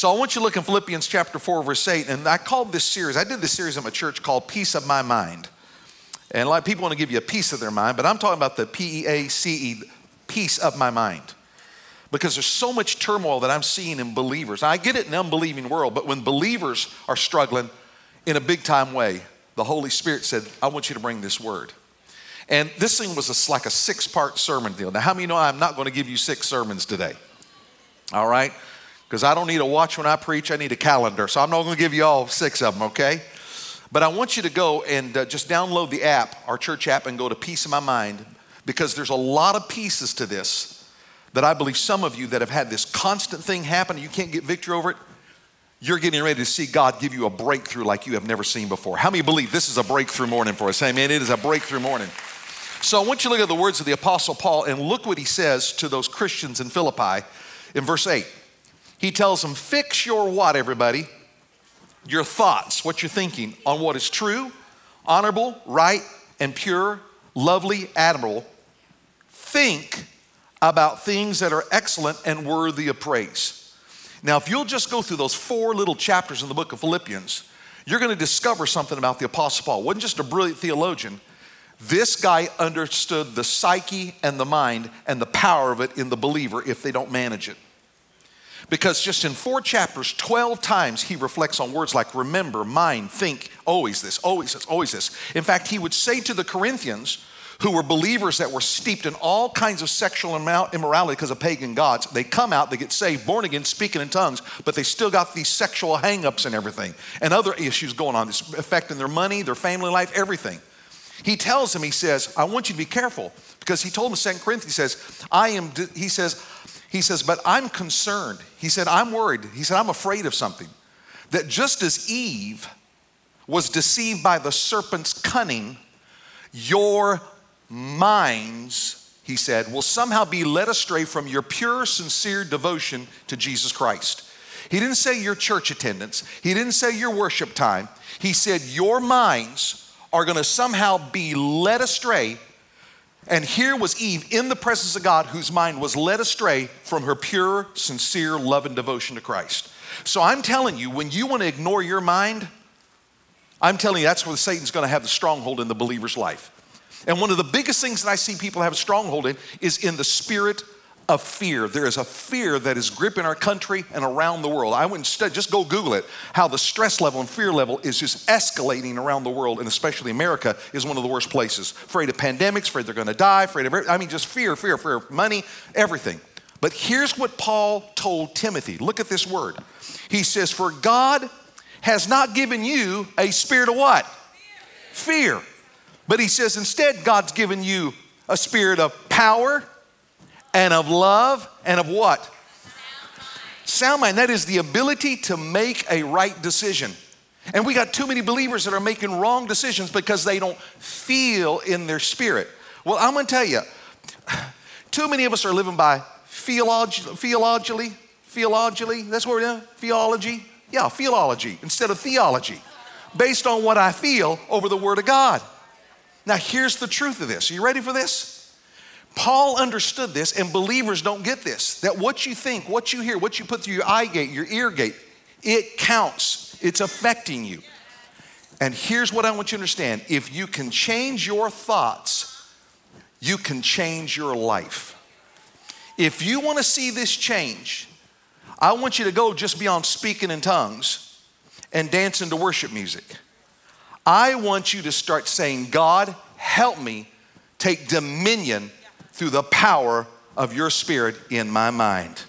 So I want you to look in Philippians chapter 4, verse 8. And I called this series, I did this series in my church called Peace of My Mind. And a lot of people want to give you a piece of their mind, but I'm talking about the P E A C E, peace of my mind. Because there's so much turmoil that I'm seeing in believers. I get it in unbelieving world, but when believers are struggling in a big time way, the Holy Spirit said, I want you to bring this word. And this thing was like a six part sermon deal. Now, how many know I'm not going to give you six sermons today? All right? Because I don't need a watch when I preach, I need a calendar. So I'm not going to give you all six of them, okay? But I want you to go and uh, just download the app, our church app, and go to Peace of My Mind because there's a lot of pieces to this that I believe some of you that have had this constant thing happen, you can't get victory over it. You're getting ready to see God give you a breakthrough like you have never seen before. How many believe this is a breakthrough morning for us? Amen. It is a breakthrough morning. So I want you to look at the words of the Apostle Paul and look what he says to those Christians in Philippi in verse 8. He tells them, Fix your what, everybody? your thoughts, what you're thinking on what is true, honorable, right, and pure, lovely, admirable. Think about things that are excellent and worthy of praise. Now, if you'll just go through those four little chapters in the book of Philippians, you're going to discover something about the Apostle Paul. Wasn't just a brilliant theologian. This guy understood the psyche and the mind and the power of it in the believer if they don't manage it. Because just in four chapters, 12 times he reflects on words like remember, mind, think, always this, always this, always this. In fact, he would say to the Corinthians, who were believers that were steeped in all kinds of sexual immorality because of pagan gods. They come out, they get saved, born again, speaking in tongues, but they still got these sexual hangups and everything and other issues going on, this affecting their money, their family life, everything. He tells them, he says, I want you to be careful because he told them, Second Corinthians, he says, I am, he says, he says, But I'm concerned. He said, I'm worried. He said, I'm afraid of something. That just as Eve was deceived by the serpent's cunning, your minds, he said, will somehow be led astray from your pure, sincere devotion to Jesus Christ. He didn't say your church attendance, he didn't say your worship time. He said, Your minds are going to somehow be led astray and here was Eve in the presence of God, whose mind was led astray from her pure, sincere love and devotion to Christ. So I'm telling you, when you want to ignore your mind, I'm telling you that's where Satan's going to have the stronghold in the believer's life. And one of the biggest things that I see people have a stronghold in is in the spirit of fear. There is a fear that is gripping our country and around the world. I wouldn't st- just go Google it. How the stress level and fear level is just escalating around the world, and especially America is one of the worst places. Afraid of pandemics, afraid they're going to die, afraid of I mean, just fear, fear, fear of money, everything. But here's what Paul told Timothy. Look at this word. He says, "For God has not given you a spirit of what? Fear. But he says instead, God's given you a spirit of power." And of love and of what? Sound mind. That is the ability to make a right decision. And we got too many believers that are making wrong decisions because they don't feel in their spirit. Well, I'm going to tell you, too many of us are living by theologically, theologically. That's what we're doing. Theology. Yeah, theology instead of theology, based on what I feel over the Word of God. Now, here's the truth of this. Are you ready for this? Paul understood this, and believers don't get this that what you think, what you hear, what you put through your eye gate, your ear gate, it counts. It's affecting you. And here's what I want you to understand if you can change your thoughts, you can change your life. If you want to see this change, I want you to go just beyond speaking in tongues and dancing to worship music. I want you to start saying, God, help me take dominion through the power of your spirit in my mind.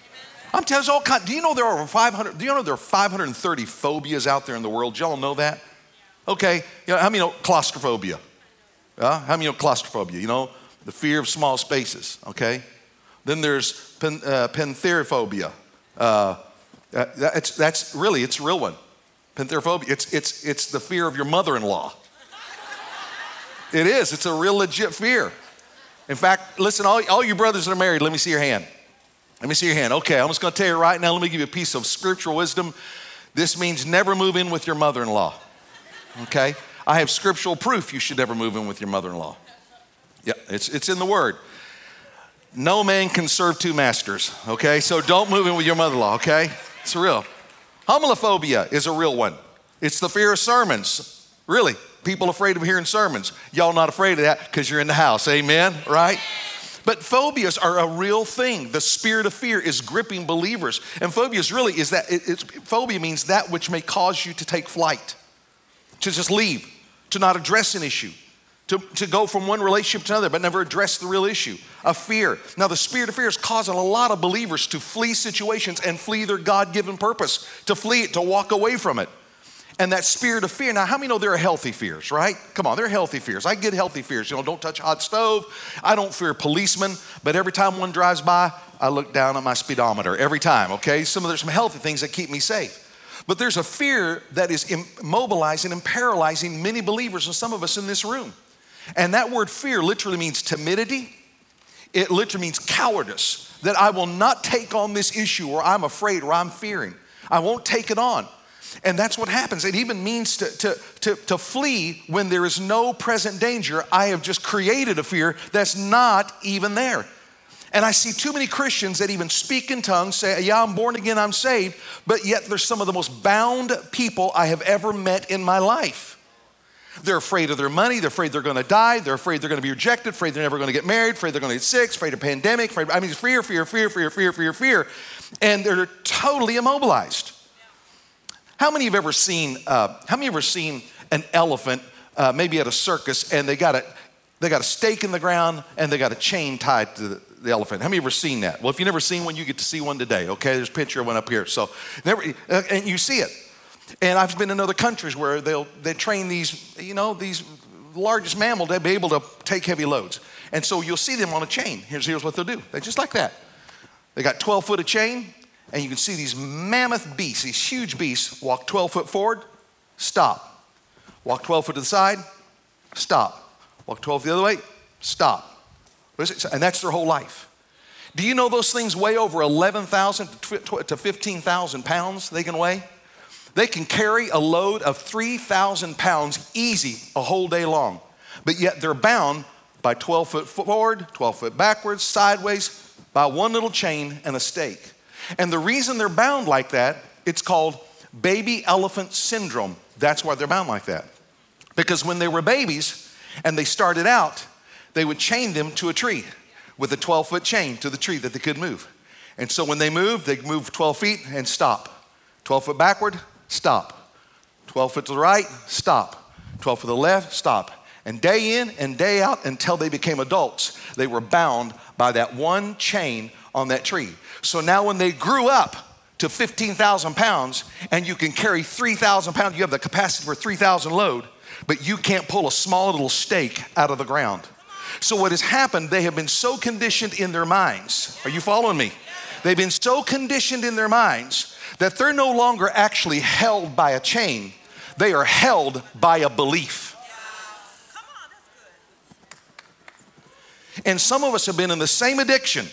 I'm telling you all kinds. Do you know there are 500? Do you know there are 530 phobias out there in the world? Y'all know that? Okay. You know, how many know claustrophobia? Uh, how many know claustrophobia? You know, the fear of small spaces. Okay. Then there's pen, uh, pentheraphobia. Uh, that's, that's really, it's a real one. Pentheraphobia. It's, it's, it's the fear of your mother in law. It is. It's a real legit fear. In fact, listen, all, all you brothers that are married, let me see your hand. Let me see your hand. Okay, I'm just going to tell you right now, let me give you a piece of scriptural wisdom. This means never move in with your mother in law. Okay? I have scriptural proof you should never move in with your mother in law. Yeah, it's, it's in the word. No man can serve two masters, okay? So don't move in with your mother in law, okay? It's real. Homilophobia is a real one. It's the fear of sermons. Really, people afraid of hearing sermons. Y'all not afraid of that because you're in the house. Amen, right? But phobias are a real thing. The spirit of fear is gripping believers. And phobias really is that it, phobia means that which may cause you to take flight, to just leave, to not address an issue, to, to go from one relationship to another, but never address the real issue of fear. Now, the spirit of fear is causing a lot of believers to flee situations and flee their God given purpose, to flee it, to walk away from it. And that spirit of fear. Now, how many know there are healthy fears, right? Come on, there are healthy fears. I get healthy fears. You know, don't touch hot stove. I don't fear policemen, but every time one drives by, I look down at my speedometer every time, okay? Some of there's some healthy things that keep me safe. But there's a fear that is immobilizing and paralyzing many believers and some of us in this room. And that word fear literally means timidity. It literally means cowardice, that I will not take on this issue or I'm afraid or I'm fearing. I won't take it on. And that's what happens. It even means to, to, to, to, flee when there is no present danger. I have just created a fear that's not even there. And I see too many Christians that even speak in tongues, say, Yeah, I'm born again, I'm saved, but yet they're some of the most bound people I have ever met in my life. They're afraid of their money. They're afraid they're going to die. They're afraid they're going to be rejected. Afraid they're never going to get married. Afraid they're going to get sick. Afraid of pandemic. Afraid, I mean, fear, fear, fear, fear, fear, fear, fear. And they're totally immobilized. How many have ever seen, uh, how many have ever seen an elephant, uh, maybe at a circus, and they got, a, they got a stake in the ground and they got a chain tied to the, the elephant. How many you ever seen that? Well, if you've never seen one, you get to see one today, okay? There's a picture of one up here. So, never, uh, and you see it. And I've been in other countries where they'll they train these, you know, these largest mammal to be able to take heavy loads. And so you'll see them on a chain. Here's, here's what they'll do. They just like that. They got 12 foot of chain, and you can see these mammoth beasts, these huge beasts, walk 12 foot forward, stop. Walk 12 foot to the side, stop. Walk 12 the other way, stop. And that's their whole life. Do you know those things weigh over 11,000 to 15,000 pounds they can weigh? They can carry a load of 3,000 pounds easy a whole day long, but yet they're bound by 12 foot forward, 12 foot backwards, sideways, by one little chain and a stake. And the reason they're bound like that, it's called baby elephant syndrome. That's why they're bound like that. Because when they were babies and they started out, they would chain them to a tree with a 12 foot chain to the tree that they could move. And so when they moved, they move 12 feet and stop. 12 foot backward, stop. 12 foot to the right, stop. 12 foot to the left, stop. And day in and day out until they became adults, they were bound by that one chain on that tree. So now when they grew up to 15,000 pounds and you can carry 3,000 pounds, you have the capacity for 3,000 load, but you can't pull a small little stake out of the ground. So what has happened, they have been so conditioned in their minds. Are you following me? They've been so conditioned in their minds that they're no longer actually held by a chain. They are held by a belief. And some of us have been in the same addiction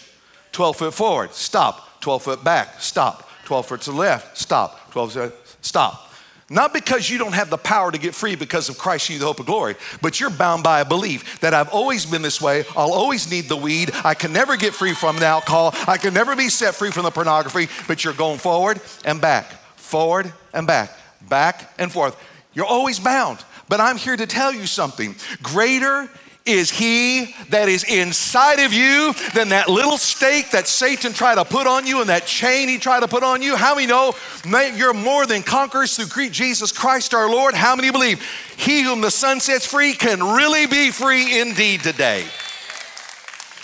12 foot forward, stop. 12 foot back, stop. 12 foot to the left, stop. 12 foot, stop. Not because you don't have the power to get free because of Christ, you the hope of glory, but you're bound by a belief that I've always been this way. I'll always need the weed. I can never get free from the alcohol. I can never be set free from the pornography, but you're going forward and back, forward and back, back and forth. You're always bound. But I'm here to tell you something. Greater is he that is inside of you than that little stake that Satan tried to put on you and that chain he tried to put on you. How many know you're more than conquerors through Jesus Christ our Lord? How many believe he whom the Son sets free can really be free indeed today?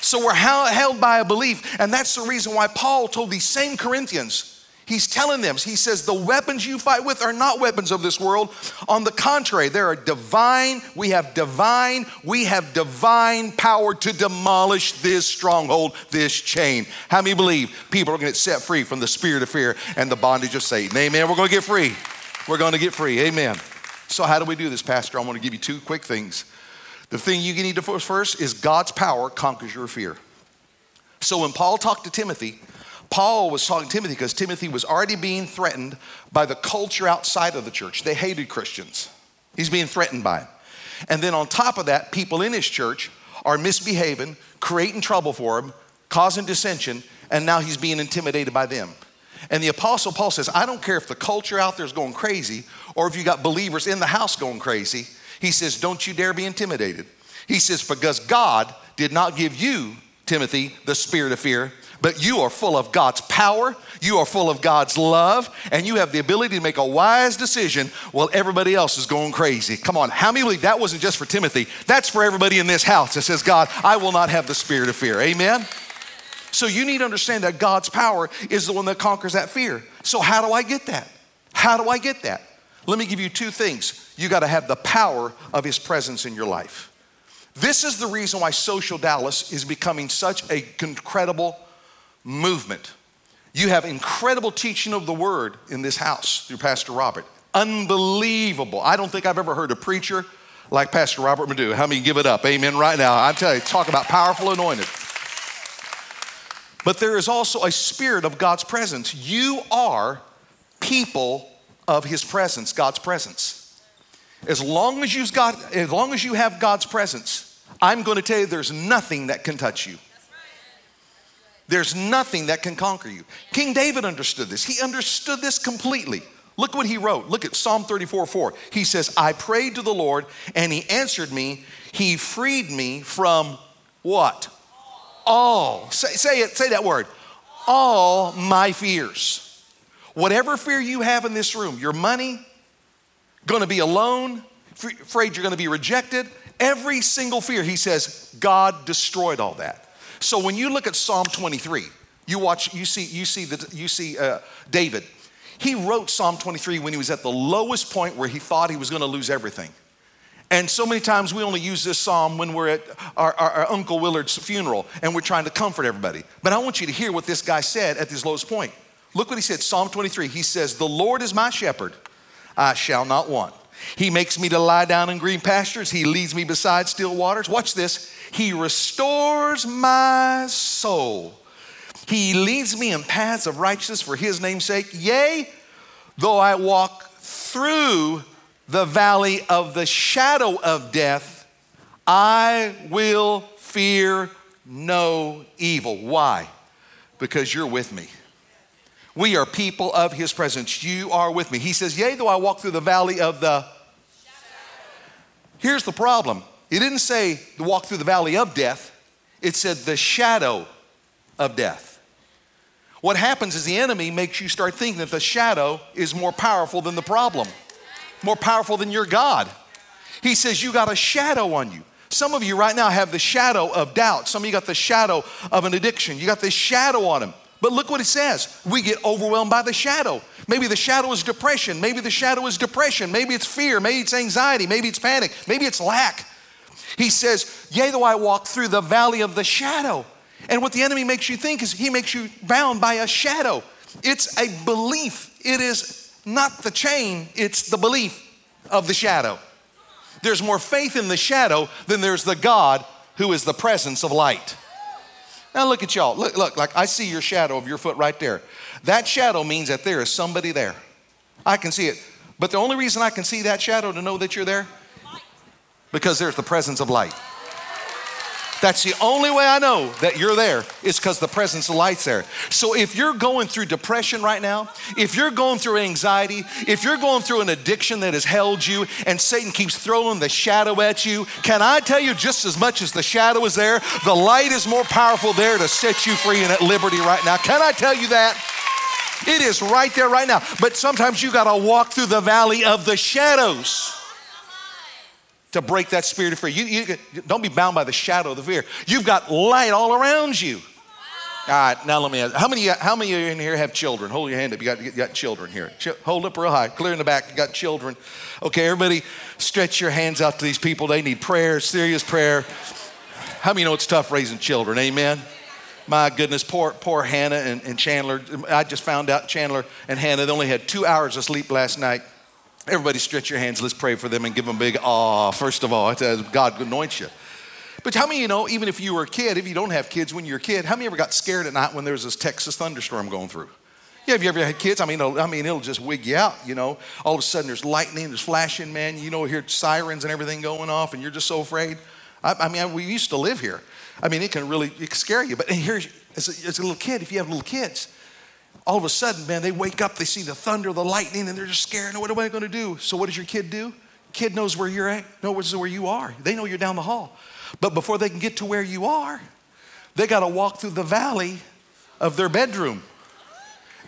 So we're held by a belief, and that's the reason why Paul told these same Corinthians He's telling them, he says, the weapons you fight with are not weapons of this world. On the contrary, they are divine. We have divine, we have divine power to demolish this stronghold, this chain. How many believe people are going to get set free from the spirit of fear and the bondage of Satan? Amen. We're going to get free. We're going to get free. Amen. So, how do we do this, Pastor? I want to give you two quick things. The thing you need to first is God's power conquers your fear. So, when Paul talked to Timothy, Paul was talking to Timothy because Timothy was already being threatened by the culture outside of the church. They hated Christians. He's being threatened by them. And then on top of that, people in his church are misbehaving, creating trouble for him, causing dissension, and now he's being intimidated by them. And the Apostle Paul says, I don't care if the culture out there is going crazy or if you got believers in the house going crazy. He says, Don't you dare be intimidated. He says, Because God did not give you, Timothy, the spirit of fear, but you are full of God's power, you are full of God's love, and you have the ability to make a wise decision while everybody else is going crazy. Come on, how many believe that wasn't just for Timothy? That's for everybody in this house that says, God, I will not have the spirit of fear. Amen? So you need to understand that God's power is the one that conquers that fear. So, how do I get that? How do I get that? Let me give you two things. You got to have the power of His presence in your life. This is the reason why Social Dallas is becoming such a incredible movement. You have incredible teaching of the word in this house through Pastor Robert. Unbelievable. I don't think I've ever heard a preacher like Pastor Robert Madu. How many give it up? Amen. Right now, I'm telling you, talk about powerful anointed. But there is also a spirit of God's presence. You are people of his presence, God's presence. As long as you've got, as long as you have God's presence, I'm going to tell you there's nothing that can touch you. There's nothing that can conquer you. King David understood this. He understood this completely. Look what he wrote. Look at Psalm 34 4. He says, I prayed to the Lord and he answered me. He freed me from what? All. Say, say it, say that word. All my fears. Whatever fear you have in this room, your money, gonna be alone, afraid you're gonna be rejected, every single fear, he says, God destroyed all that. So when you look at Psalm 23, you watch, you see, you see, the, you see uh, David. He wrote Psalm 23 when he was at the lowest point where he thought he was going to lose everything. And so many times we only use this psalm when we're at our, our, our, Uncle Willard's funeral and we're trying to comfort everybody. But I want you to hear what this guy said at his lowest point. Look what he said, Psalm 23. He says, The Lord is my shepherd, I shall not want. He makes me to lie down in green pastures. He leads me beside still waters. Watch this. He restores my soul. He leads me in paths of righteousness for his name's sake. Yea, though I walk through the valley of the shadow of death, I will fear no evil. Why? Because you're with me. We are people of his presence. You are with me. He says, Yea, though I walk through the valley of the. Here's the problem it didn't say to walk through the valley of death, it said the shadow of death. What happens is the enemy makes you start thinking that the shadow is more powerful than the problem, more powerful than your God. He says, You got a shadow on you. Some of you right now have the shadow of doubt. Some of you got the shadow of an addiction. You got this shadow on him. But look what it says. We get overwhelmed by the shadow. Maybe the shadow is depression. Maybe the shadow is depression. Maybe it's fear. Maybe it's anxiety. Maybe it's panic. Maybe it's lack. He says, Yea, though I walk through the valley of the shadow. And what the enemy makes you think is he makes you bound by a shadow. It's a belief. It is not the chain, it's the belief of the shadow. There's more faith in the shadow than there's the God who is the presence of light. Now look at y'all. Look, look, like I see your shadow of your foot right there. That shadow means that there is somebody there. I can see it. But the only reason I can see that shadow to know that you're there because there's the presence of light. That's the only way I know that you're there is because the presence of light's there. So if you're going through depression right now, if you're going through anxiety, if you're going through an addiction that has held you and Satan keeps throwing the shadow at you, can I tell you just as much as the shadow is there, the light is more powerful there to set you free and at liberty right now. Can I tell you that? It is right there right now. But sometimes you got to walk through the valley of the shadows to break that spirit of fear. You, you, don't be bound by the shadow of the fear. You've got light all around you. All right, now let me ask. How many, how many of you in here have children? Hold your hand up. You got, you got children here. Hold up real high. Clear in the back. You got children. Okay, everybody stretch your hands out to these people. They need prayer, serious prayer. How many know it's tough raising children? Amen. My goodness, poor, poor Hannah and, and Chandler. I just found out Chandler and Hannah, they only had two hours of sleep last night. Everybody stretch your hands. Let's pray for them and give them a big ah. First of all, God anoints you. But how many you know, even if you were a kid, if you don't have kids when you're a kid, how many ever got scared at night when there was this Texas thunderstorm going through? Yeah, have you ever had kids? I mean, I mean, it'll just wig you out, you know. All of a sudden, there's lightning, there's flashing, man. You know, hear sirens and everything going off, and you're just so afraid. I, I mean, we used to live here. I mean, it can really it can scare you. But here's, as a, as a little kid, if you have little kids, all of a sudden, man, they wake up, they see the thunder, the lightning, and they're just scared. What am I going to do? So, what does your kid do? Kid knows where you're at, knows where you are. They know you're down the hall. But before they can get to where you are, they got to walk through the valley of their bedroom.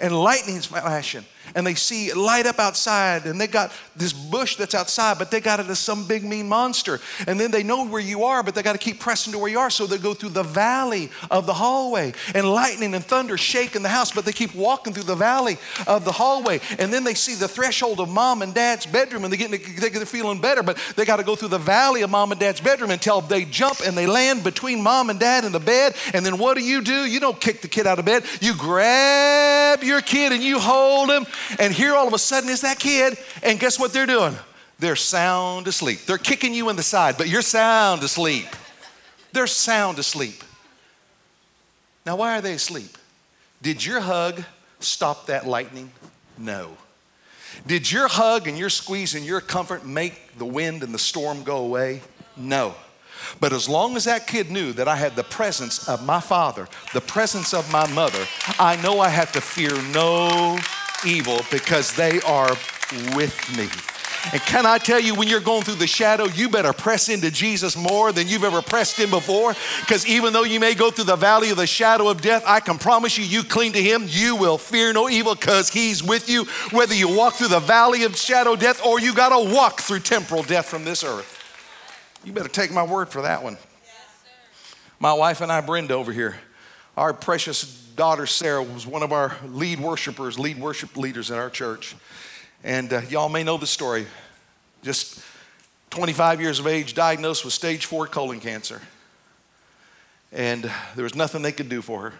And lightning's flashing and they see light up outside and they got this bush that's outside, but they got it as some big mean monster. And then they know where you are, but they got to keep pressing to where you are. So they go through the valley of the hallway and lightning and thunder shaking the house, but they keep walking through the valley of the hallway. And then they see the threshold of mom and dad's bedroom and they get, they're feeling better, but they got to go through the valley of mom and dad's bedroom until they jump and they land between mom and dad in the bed. And then what do you do? You don't kick the kid out of bed. You grab your kid and you hold him and here all of a sudden is that kid, and guess what they're doing? They're sound asleep. They're kicking you in the side, but you're sound asleep. They're sound asleep. Now, why are they asleep? Did your hug stop that lightning? No. Did your hug and your squeeze and your comfort make the wind and the storm go away? No. But as long as that kid knew that I had the presence of my father, the presence of my mother, I know I have to fear no evil because they are with me. And can I tell you, when you're going through the shadow, you better press into Jesus more than you've ever pressed in before. Because even though you may go through the valley of the shadow of death, I can promise you, you cling to Him, you will fear no evil because He's with you. Whether you walk through the valley of shadow death or you got to walk through temporal death from this earth. You better take my word for that one. Yes, my wife and I, Brenda, over here, our precious daughter Sarah was one of our lead worshipers, lead worship leaders in our church. And uh, y'all may know the story. Just 25 years of age, diagnosed with stage four colon cancer. And there was nothing they could do for her.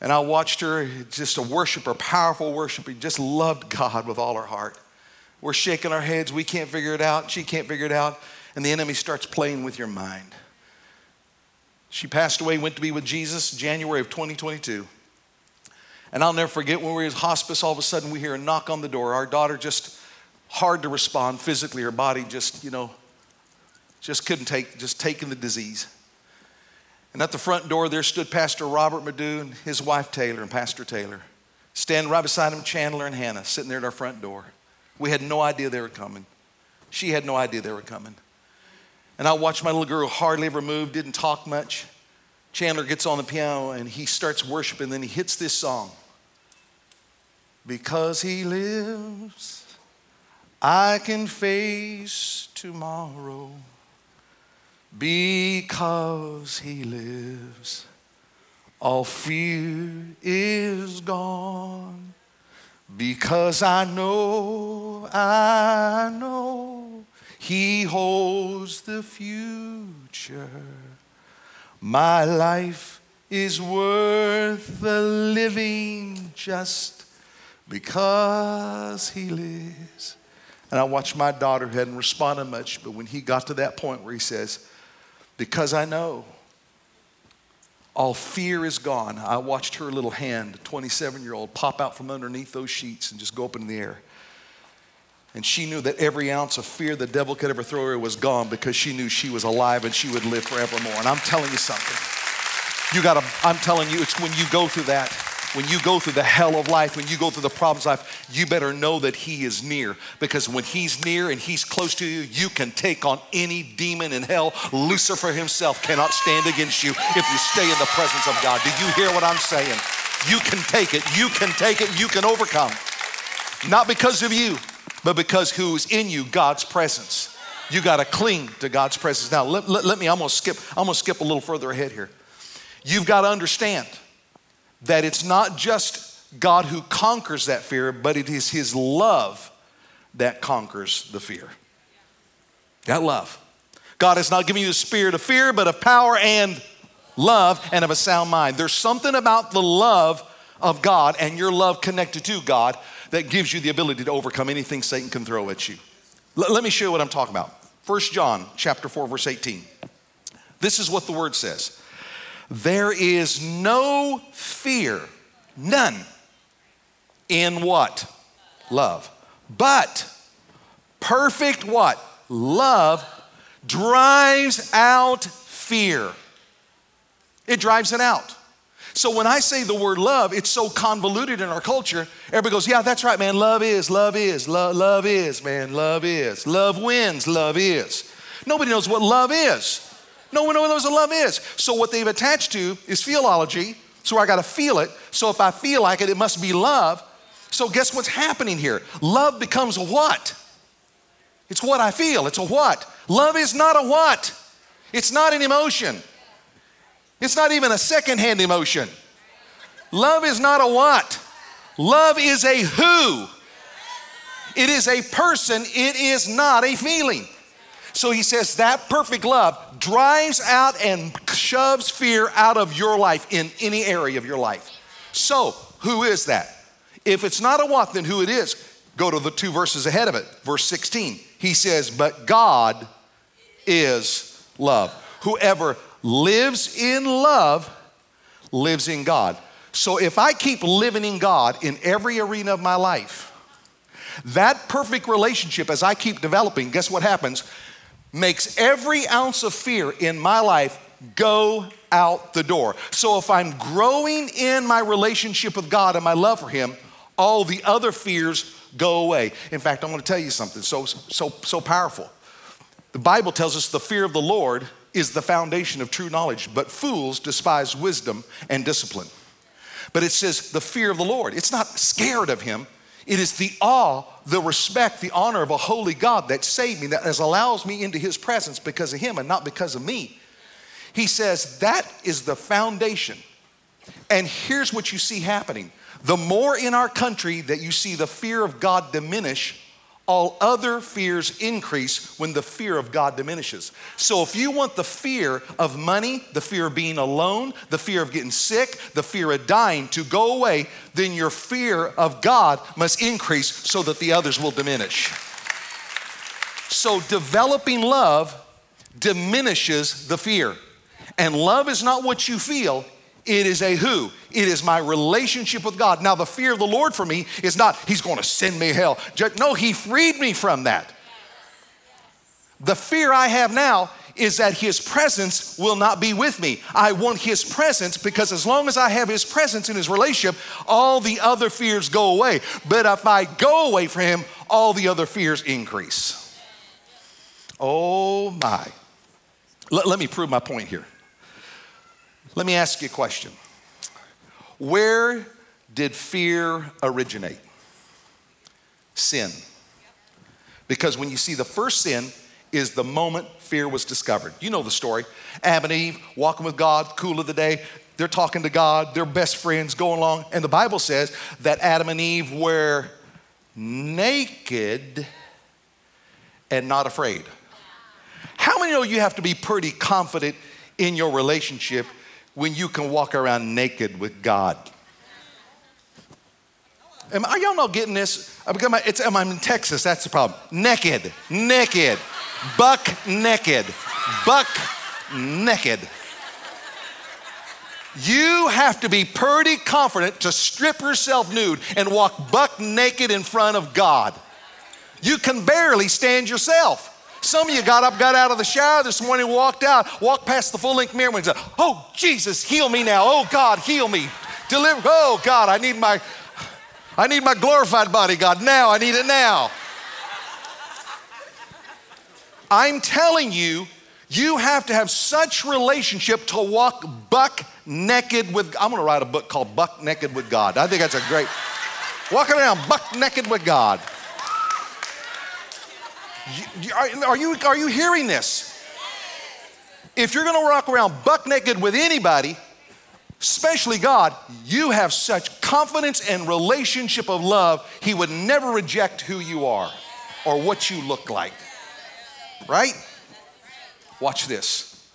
And I watched her, just a worshiper, powerful worshiper, just loved God with all her heart. We're shaking our heads, we can't figure it out, she can't figure it out, and the enemy starts playing with your mind. She passed away, went to be with Jesus January of 2022. And I'll never forget when we were in hospice, all of a sudden we hear a knock on the door. Our daughter just hard to respond physically. Her body just, you know, just couldn't take, just taking the disease. And at the front door there stood Pastor Robert Madu and his wife Taylor and Pastor Taylor. Standing right beside him, Chandler and Hannah, sitting there at our front door. We had no idea they were coming. She had no idea they were coming. And I watched my little girl hardly ever move, didn't talk much. Chandler gets on the piano and he starts worshiping, then he hits this song. Because he lives, I can face tomorrow. Because he lives, all fear is gone. Because I know, I know he holds the future. My life is worth the living just because He lives. And I watched my daughter hadn't responded much, but when he got to that point where he says, Because I know all fear is gone, I watched her little hand, 27 year old, pop out from underneath those sheets and just go up in the air. And she knew that every ounce of fear the devil could ever throw her was gone because she knew she was alive and she would live forevermore. And I'm telling you something. You gotta, I'm telling you, it's when you go through that, when you go through the hell of life, when you go through the problems of life, you better know that He is near. Because when He's near and He's close to you, you can take on any demon in hell. Lucifer himself cannot stand against you if you stay in the presence of God. Do you hear what I'm saying? You can take it. You can take it. You can overcome. Not because of you, but because who's in you, God's presence. You got to cling to God's presence. Now, let, let, let me, I'm gonna, skip, I'm gonna skip a little further ahead here. You've got to understand that it's not just God who conquers that fear, but it is His love that conquers the fear. That love. God has not given you the spirit of fear, but of power and love and of a sound mind. There's something about the love of God and your love connected to God that gives you the ability to overcome anything Satan can throw at you. L- let me show you what I'm talking about. 1 John chapter 4 verse 18. This is what the word says. There is no fear, none in what? Love. But perfect what? Love drives out fear. It drives it out. So when I say the word love, it's so convoluted in our culture. Everybody goes, Yeah, that's right, man. Love is, love is, love, love is, man. Love is. Love wins, love is. Nobody knows what love is. No one knows what love is. So what they've attached to is feelology. So I got to feel it. So if I feel like it, it must be love. So guess what's happening here? Love becomes a what? It's what I feel. It's a what? Love is not a what. It's not an emotion. It's not even a secondhand emotion. Love is not a what. Love is a who. It is a person. It is not a feeling. So he says that perfect love drives out and shoves fear out of your life in any area of your life. So, who is that? If it's not a what, then who it is? Go to the two verses ahead of it. Verse 16. He says, But God is love. Whoever lives in love lives in God. So if I keep living in God in every arena of my life, that perfect relationship, as I keep developing, guess what happens? Makes every ounce of fear in my life go out the door. So if I'm growing in my relationship with God and my love for Him, all the other fears go away. In fact, I'm going to tell you something so, so, so powerful. The Bible tells us the fear of the Lord is the foundation of true knowledge, but fools despise wisdom and discipline. But it says the fear of the Lord. It's not scared of him. It is the awe, the respect, the honor of a holy God that saved me, that has allows me into his presence because of him and not because of me. He says that is the foundation. And here's what you see happening. The more in our country that you see the fear of God diminish, all other fears increase when the fear of God diminishes. So, if you want the fear of money, the fear of being alone, the fear of getting sick, the fear of dying to go away, then your fear of God must increase so that the others will diminish. So, developing love diminishes the fear. And love is not what you feel, it is a who. It is my relationship with God. Now, the fear of the Lord for me is not, He's going to send me hell. No, He freed me from that. The fear I have now is that His presence will not be with me. I want His presence because as long as I have His presence in His relationship, all the other fears go away. But if I go away from Him, all the other fears increase. Oh my. Let, let me prove my point here. Let me ask you a question. Where did fear originate? Sin. Because when you see the first sin is the moment fear was discovered. You know the story. Adam and Eve walking with God, cool of the day. They're talking to God, they're best friends, going along. And the Bible says that Adam and Eve were naked and not afraid. How many know you have to be pretty confident in your relationship when you can walk around naked with God? Am, are y'all not getting this? It's, I'm in Texas, that's the problem. Naked, naked, buck naked, buck naked. You have to be pretty confident to strip yourself nude and walk buck naked in front of God. You can barely stand yourself. Some of you got up, got out of the shower this morning, walked out, walked past the full length mirror and said, Oh, Jesus, heal me now. Oh, God, heal me. Deliver. Oh, God, I need my. I need my glorified body, God. Now, I need it now. I'm telling you, you have to have such relationship to walk buck naked with I'm going to write a book called Buck Naked with God. I think that's a great walking around buck naked with God. Are you, are you hearing this? If you're gonna walk around buck naked with anybody, especially God, you have such confidence and relationship of love, He would never reject who you are or what you look like. Right? Watch this.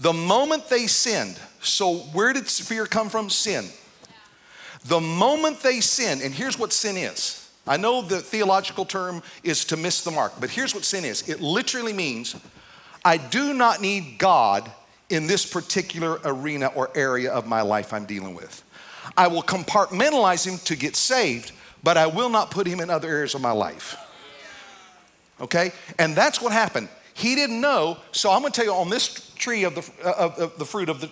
The moment they sinned, so where did fear come from? Sin. The moment they sinned, and here's what sin is I know the theological term is to miss the mark, but here's what sin is it literally means I do not need God in this particular arena or area of my life I'm dealing with. I will compartmentalize him to get saved, but I will not put him in other areas of my life. Okay? And that's what happened. He didn't know, so I'm gonna tell you on this tree of the, of, of the fruit of the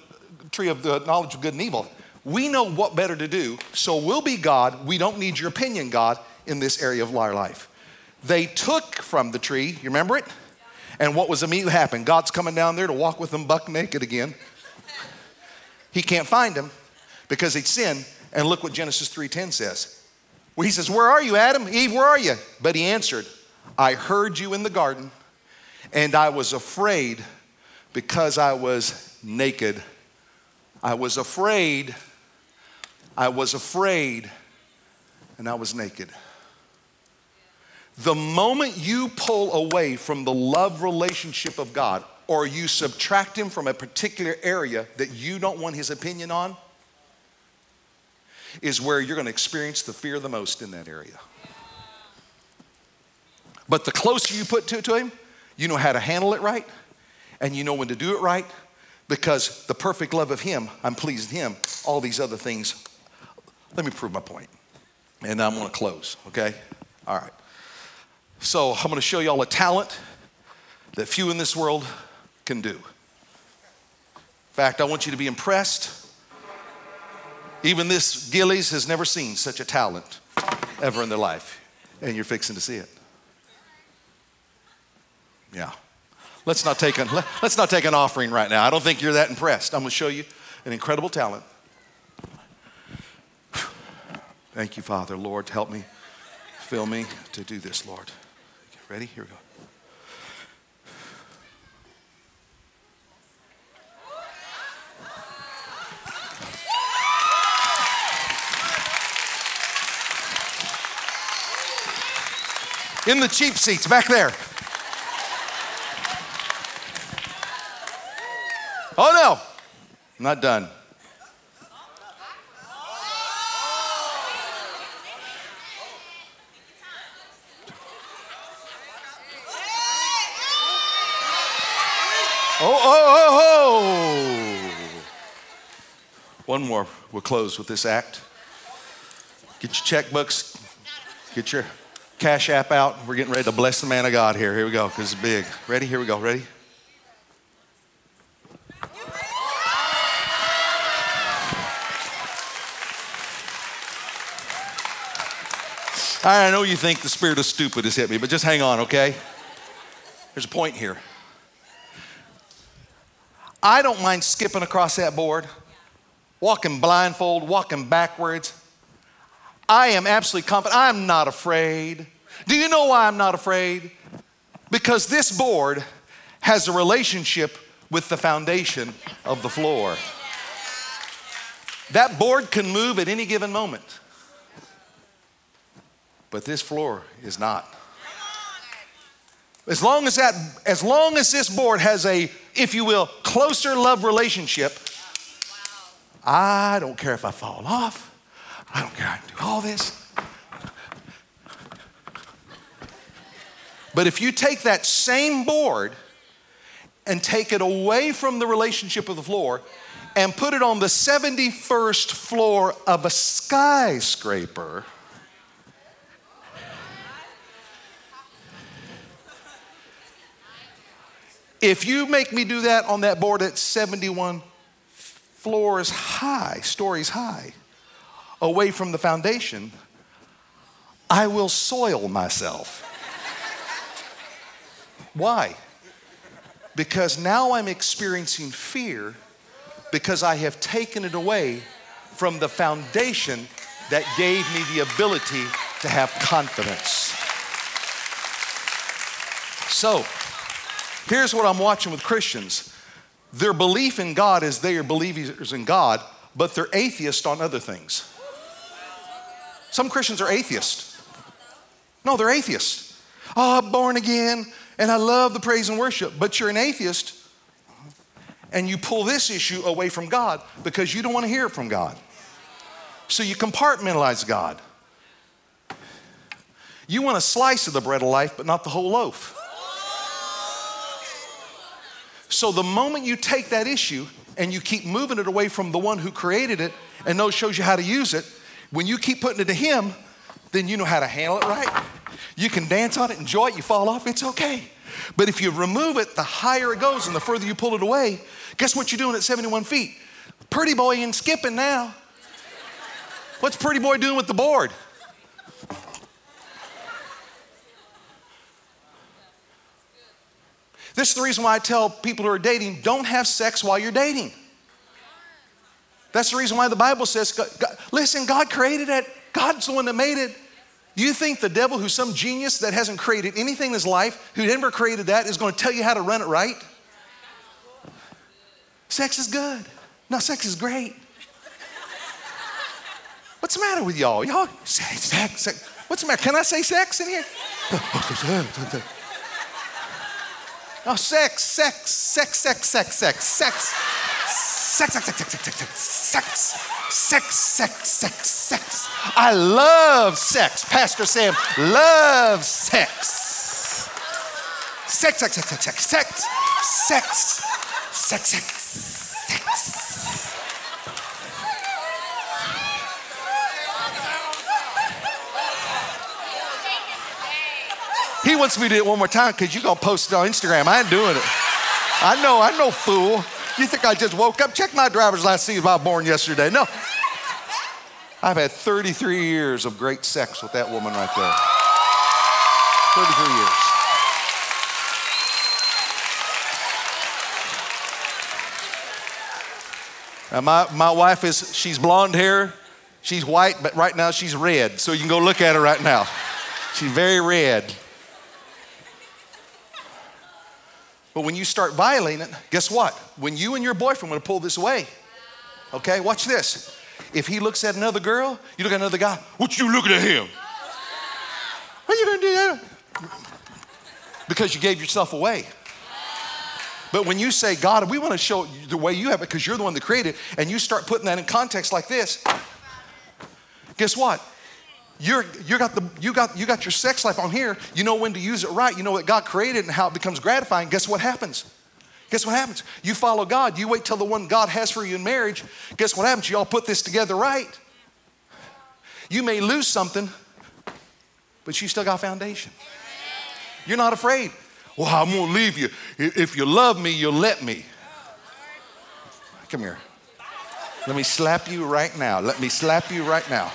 tree of the knowledge of good and evil. We know what better to do, so we'll be God. We don't need your opinion, God, in this area of our life. They took from the tree, you remember it? And what was immediately happened? God's coming down there to walk with them buck naked again. He can't find them because he'd sinned. And look what Genesis 3:10 says. Well, he says, Where are you, Adam? Eve, where are you? But he answered, I heard you in the garden, and I was afraid because I was naked. I was afraid. I was afraid, and I was naked. The moment you pull away from the love relationship of God, or you subtract him from a particular area that you don't want his opinion on, is where you're going to experience the fear the most in that area. But the closer you put to, to him, you know how to handle it right, and you know when to do it right, because the perfect love of him, I'm pleased him, all these other things. Let me prove my point, and I'm going to close, okay? All right. So I'm going to show y'all a talent that few in this world can do. In fact, I want you to be impressed. Even this Gillies has never seen such a talent ever in their life, and you're fixing to see it. Yeah. Let's not take an, let's not take an offering right now. I don't think you're that impressed. I'm going to show you an incredible talent. Thank you, Father. Lord, help me, fill me to do this, Lord. Ready? Here we go. In the cheap seats back there. Oh no, I'm not done. Oh, oh, oh, oh. One more. We'll close with this act. Get your checkbooks, get your cash app out. We're getting ready to bless the man of God here. Here we go, because it's big. Ready? Here we go. Ready? I know you think the spirit of stupid has hit me, but just hang on, okay? There's a point here. I don't mind skipping across that board, walking blindfold, walking backwards. I am absolutely confident. I'm not afraid. Do you know why I'm not afraid? Because this board has a relationship with the foundation of the floor. That board can move at any given moment, but this floor is not. As long as that, as long as this board has a, if you will, closer love relationship, I don't care if I fall off. I don't care. I can do all this. But if you take that same board and take it away from the relationship of the floor and put it on the 71st floor of a skyscraper, If you make me do that on that board at 71 floors high, stories high, away from the foundation, I will soil myself. Why? Because now I'm experiencing fear because I have taken it away from the foundation that gave me the ability to have confidence. So, Here's what I'm watching with Christians their belief in God is they are believers in God, but they're atheists on other things. Some Christians are atheists. No, they're atheists. Oh, ah, I'm born again and I love the praise and worship, but you're an atheist and you pull this issue away from God because you don't want to hear it from God. So you compartmentalize God. You want a slice of the bread of life, but not the whole loaf. So the moment you take that issue and you keep moving it away from the one who created it and knows shows you how to use it, when you keep putting it to him, then you know how to handle it right. You can dance on it, enjoy it, you fall off, it's okay. But if you remove it, the higher it goes and the further you pull it away, guess what you're doing at 71 feet? Pretty boy ain't skipping now. What's Pretty boy doing with the board? This is the reason why I tell people who are dating don't have sex while you're dating. That's the reason why the Bible says, God, God, listen, God created it. God's the one that made it. Do You think the devil, who's some genius that hasn't created anything in his life, who never created that, is going to tell you how to run it right? Sex is good. No, sex is great. What's the matter with y'all? Y'all, sex, sex, sex. What's the matter? Can I say sex in here? Oh, sex, sex, sex, sex, sex, sex, sex. Sex, sex, sex, sex, sex, sex, sex, sex, sex, sex, sex. I love sex. Pastor Sam loves sex. Sex, sex, sex, sex, sex, sex, sex, sex, sex, sex. He wants me to do it one more time because you're going to post it on Instagram. I ain't doing it. I know, I know, fool. You think I just woke up? Check my driver's license, if I was born yesterday. No. I've had 33 years of great sex with that woman right there. 33 years. Now my, my wife is, she's blonde hair, she's white, but right now she's red. So you can go look at her right now. She's very red. But when you start violating it, guess what? When you and your boyfriend want to pull this away, okay, watch this. If he looks at another girl, you look at another guy, what you looking at him? What are you gonna do that? Because you gave yourself away. But when you say, God, we want to show the way you have it because you're the one that created, it, and you start putting that in context like this, guess what? You're, you, got the, you, got, you got your sex life on here. You know when to use it right. You know what God created and how it becomes gratifying. Guess what happens? Guess what happens? You follow God. You wait till the one God has for you in marriage. Guess what happens? You all put this together right. You may lose something, but you still got foundation. You're not afraid. Well, I'm going to leave you. If you love me, you'll let me. Come here. Let me slap you right now. Let me slap you right now.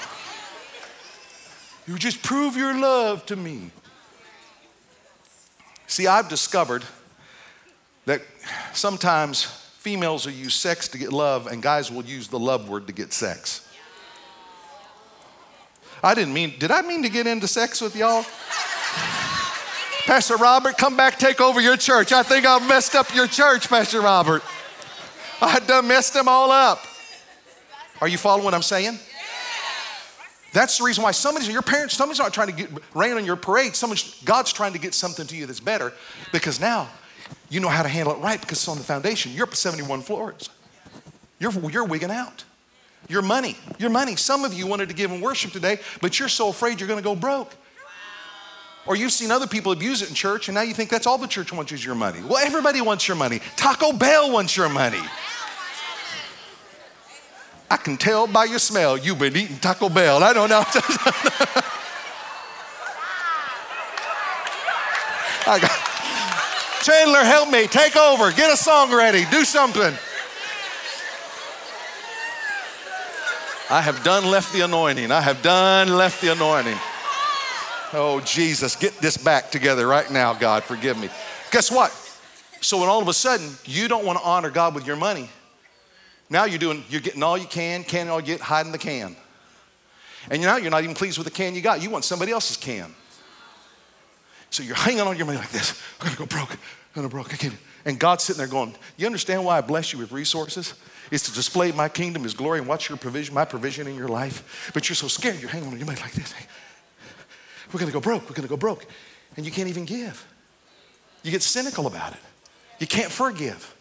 You just prove your love to me. See, I've discovered that sometimes females will use sex to get love, and guys will use the love word to get sex. I didn't mean, did I mean to get into sex with y'all? Pastor Robert, come back, take over your church. I think I've messed up your church, Pastor Robert. I done messed them all up. Are you following what I'm saying? That's the reason why somebody's your parents, somebody's not trying to get rain on your parade. Somebody's God's trying to get something to you that's better because now you know how to handle it right because it's on the foundation. You're up 71 floors. You're, you're wigging out. Your money, your money. Some of you wanted to give in worship today, but you're so afraid you're going to go broke. Or you've seen other people abuse it in church, and now you think that's all the church wants is your money. Well, everybody wants your money. Taco Bell wants your money. I can tell by your smell you've been eating Taco Bell. I don't know. I got, Chandler, help me. Take over. Get a song ready. Do something. I have done left the anointing. I have done left the anointing. Oh, Jesus, get this back together right now, God. Forgive me. Guess what? So, when all of a sudden you don't want to honor God with your money, now you're doing, you're getting all you can, can all you get, hiding the can. And now you're not even pleased with the can you got. You want somebody else's can. So you're hanging on your money like this. I'm gonna go broke. I'm gonna broke. I can't. And God's sitting there going, You understand why I bless you with resources? It's to display my kingdom, his glory, and watch your provision, my provision in your life. But you're so scared, you're hanging on your money like this. We're gonna go broke, we're gonna go broke. And you can't even give. You get cynical about it. You can't forgive.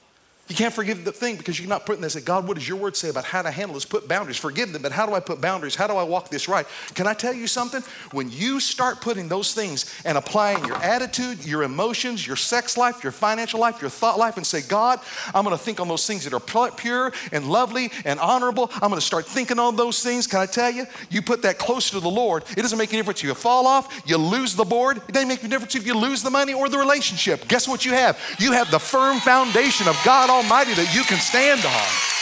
You can't forgive the thing because you're not putting this. God, what does your word say about how to handle this? Put boundaries. Forgive them, but how do I put boundaries? How do I walk this right? Can I tell you something? When you start putting those things and applying your attitude, your emotions, your sex life, your financial life, your thought life, and say, God, I'm going to think on those things that are pure and lovely and honorable. I'm going to start thinking on those things. Can I tell you? You put that closer to the Lord. It doesn't make any difference if you fall off, you lose the board. It doesn't make any difference if you lose the money or the relationship. Guess what you have? You have the firm foundation of God Almighty that you can stand on.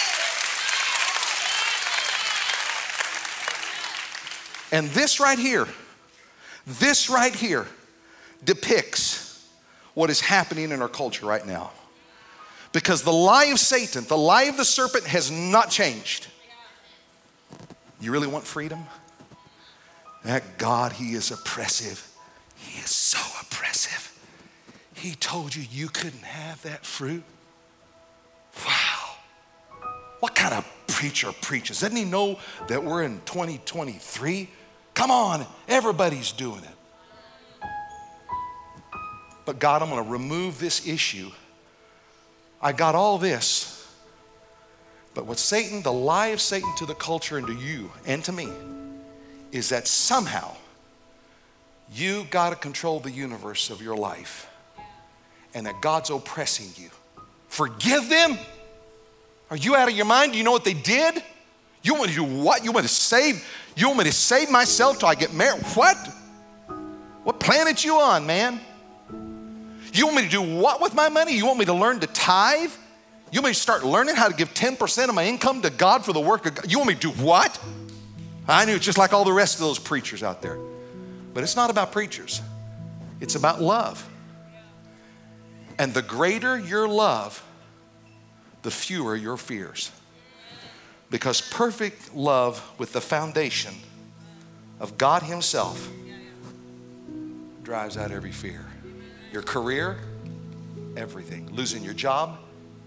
And this right here, this right here depicts what is happening in our culture right now. Because the lie of Satan, the lie of the serpent has not changed. You really want freedom? That God, He is oppressive. He is so oppressive. He told you you couldn't have that fruit. Wow. What kind of preacher preaches? Doesn't he know that we're in 2023? Come on, everybody's doing it. But God, I'm going to remove this issue. I got all this. But what Satan, the lie of Satan to the culture and to you and to me, is that somehow you got to control the universe of your life and that God's oppressing you. Forgive them? Are you out of your mind? Do you know what they did? You want to do what? You want to save? You want me to save myself till I get married? What? What planet you on, man? You want me to do what with my money? You want me to learn to tithe? You want me to start learning how to give 10% of my income to God for the work of God? You want me to do what? I knew it's just like all the rest of those preachers out there. But it's not about preachers, it's about love. And the greater your love, the fewer your fears. Because perfect love with the foundation of God Himself drives out every fear. Your career, everything. Losing your job,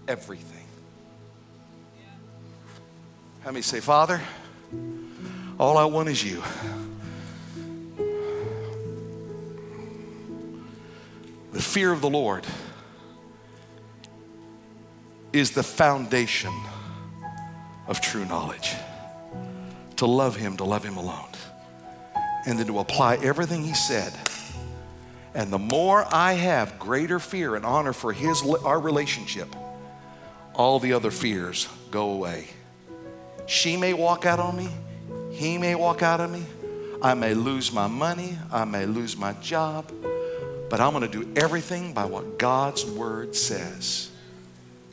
everything. How many say, Father, all I want is you. The fear of the Lord is the foundation of true knowledge. To love Him, to love Him alone. And then to apply everything He said. And the more I have greater fear and honor for His, our relationship, all the other fears go away. She may walk out on me, he may walk out on me, I may lose my money, I may lose my job, but I'm going to do everything by what God's word says.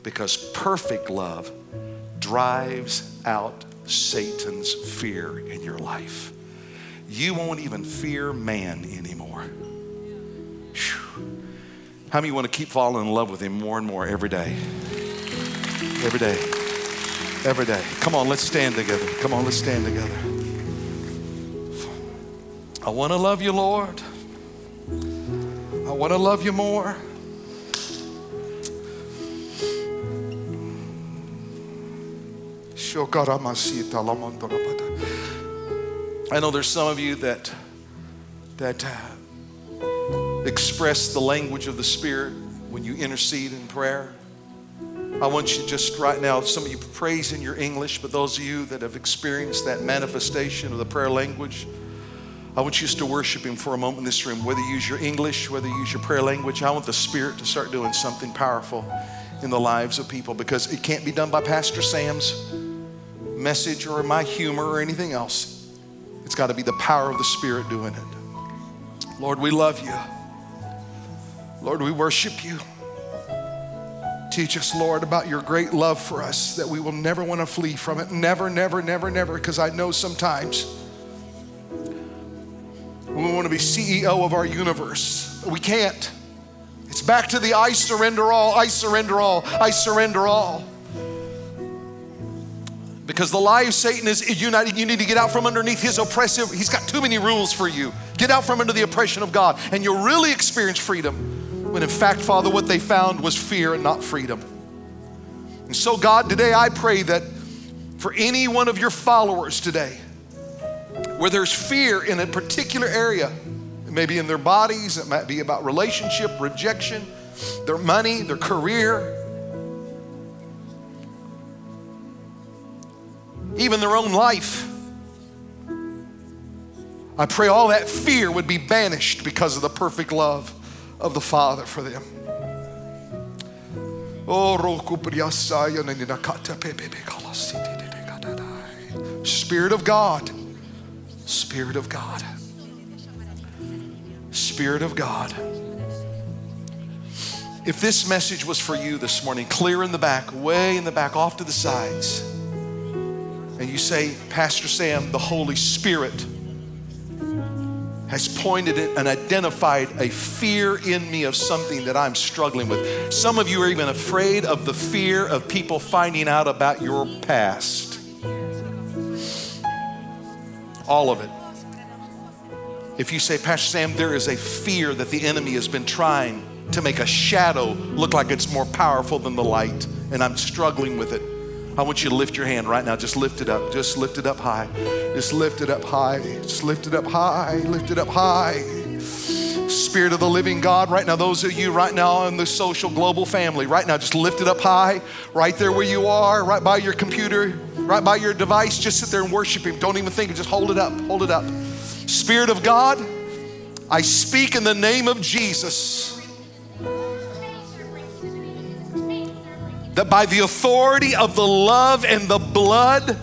Because perfect love drives out Satan's fear in your life. You won't even fear man anymore. Whew. How many want to keep falling in love with him more and more every day? Every day. Every day. Come on, let's stand together. Come on, let's stand together. I want to love you, Lord. I want to love you more. I know there's some of you that that uh, express the language of the Spirit when you intercede in prayer. I want you just right now, some of you praise in your English, but those of you that have experienced that manifestation of the prayer language, I want you just to worship Him for a moment in this room, whether you use your English, whether you use your prayer language. I want the Spirit to start doing something powerful in the lives of people because it can't be done by Pastor Sam's message or my humor or anything else. It's got to be the power of the Spirit doing it. Lord, we love you. Lord, we worship you. Teach us, Lord, about your great love for us that we will never want to flee from it. Never, never, never, never, because I know sometimes we want to be CEO of our universe, we can't. It's back to the I surrender all, I surrender all, I surrender all. Because the lie of Satan is united. You need to get out from underneath his oppressive, he's got too many rules for you. Get out from under the oppression of God, and you'll really experience freedom when in fact, Father, what they found was fear and not freedom. And so, God, today I pray that for any one of your followers today, where there's fear in a particular area, maybe in their bodies, it might be about relationship, rejection, their money, their career, even their own life. I pray all that fear would be banished because of the perfect love of the Father for them. Oh, Spirit of God, Spirit of God, Spirit of God. If this message was for you this morning, clear in the back, way in the back, off to the sides, and you say, Pastor Sam, the Holy Spirit has pointed it and identified a fear in me of something that I'm struggling with. Some of you are even afraid of the fear of people finding out about your past. All of it. If you say, Pastor Sam, there is a fear that the enemy has been trying to make a shadow look like it's more powerful than the light, and I'm struggling with it. I want you to lift your hand right now. Just lift it up. Just lift it up high. Just lift it up high. Just lift it up high. Lift it up high. Spirit of the living God, right now, those of you right now in the social global family, right now, just lift it up high, right there where you are, right by your computer, right by your device. Just sit there and worship Him. Don't even think, it. just hold it up. Hold it up. Spirit of God, I speak in the name of Jesus that by the authority of the love and the blood,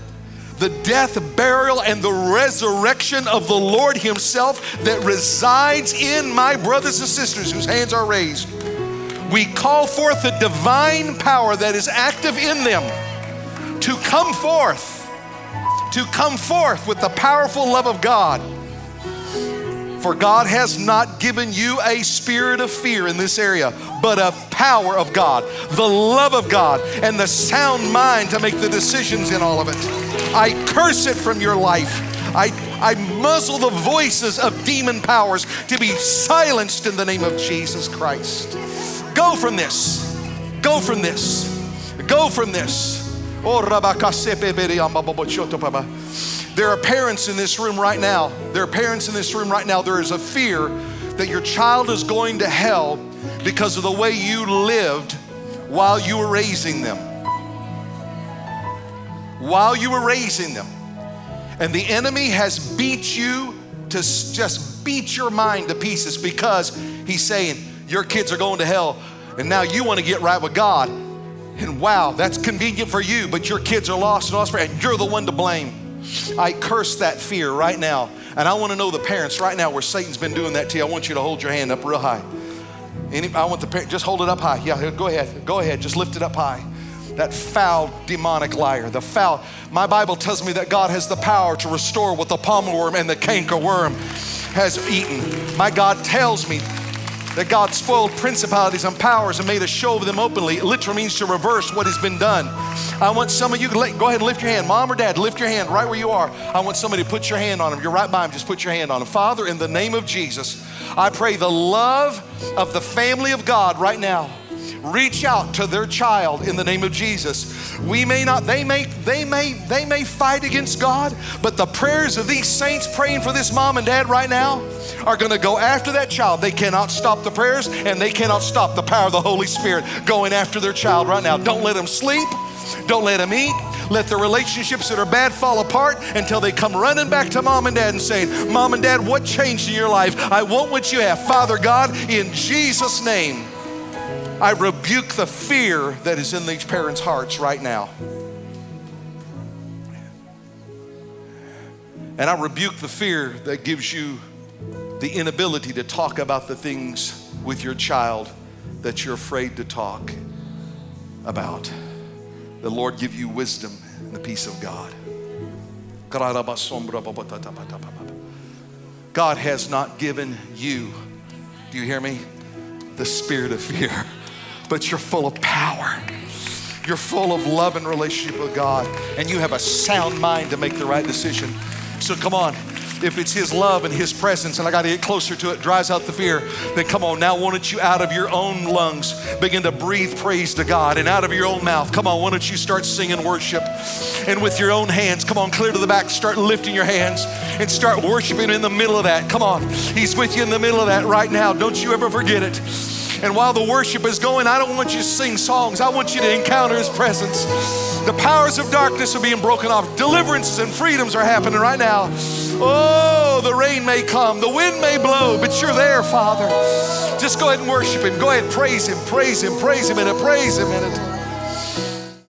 the death, burial, and the resurrection of the Lord Himself that resides in my brothers and sisters whose hands are raised, we call forth the divine power that is active in them to come forth, to come forth with the powerful love of God for God has not given you a spirit of fear in this area, but a power of God, the love of God, and the sound mind to make the decisions in all of it. I curse it from your life. I, I muzzle the voices of demon powers to be silenced in the name of Jesus Christ. Go from this. Go from this. Go from this. Oh, there are parents in this room right now. There are parents in this room right now. There is a fear that your child is going to hell because of the way you lived while you were raising them. While you were raising them. And the enemy has beat you to just beat your mind to pieces because he's saying, Your kids are going to hell, and now you want to get right with God. And wow, that's convenient for you, but your kids are lost and lost, and you're the one to blame. I curse that fear right now. And I want to know the parents right now where Satan's been doing that to you. I want you to hold your hand up real high. Any, I want the parent, just hold it up high. Yeah, go ahead. Go ahead. Just lift it up high. That foul demonic liar, the foul. My Bible tells me that God has the power to restore what the palmer worm and the canker worm has eaten. My God tells me that God spoiled principalities and powers and made a show of them openly. It literally means to reverse what has been done. I want some of you go ahead and lift your hand. Mom or dad, lift your hand right where you are. I want somebody to put your hand on them. You're right by them. Just put your hand on them. Father, in the name of Jesus, I pray the love of the family of God right now reach out to their child in the name of Jesus. We may not, they may, they may, they may fight against God, but the prayers of these saints praying for this mom and dad right now are going to go after that child. They cannot stop the prayers and they cannot stop the power of the Holy Spirit going after their child right now. Don't let them sleep. Don't let them eat. Let the relationships that are bad fall apart until they come running back to mom and dad and saying, Mom and dad, what changed in your life? I want what you have. Father God, in Jesus' name. I rebuke the fear that is in these parents' hearts right now. And I rebuke the fear that gives you the inability to talk about the things with your child that you're afraid to talk about. The Lord give you wisdom and the peace of God. God has not given you, do you hear me? The spirit of fear but you're full of power. You're full of love and relationship with God, and you have a sound mind to make the right decision. So come on. If it's His love and His presence, and I got to get closer to it, drives out the fear, then come on, now why don't you out of your own lungs begin to breathe praise to God and out of your own mouth, come on, why don't you start singing worship? And with your own hands, come on, clear to the back, start lifting your hands and start worshiping in the middle of that. Come on, He's with you in the middle of that right now. Don't you ever forget it. And while the worship is going, I don't want you to sing songs. I want you to encounter His presence. The powers of darkness are being broken off. Deliverances and freedoms are happening right now. Oh, the rain may come, the wind may blow, but you're there, Father. Just go ahead and worship Him. Go ahead, and praise Him, praise Him, praise Him in it, praise Him in it.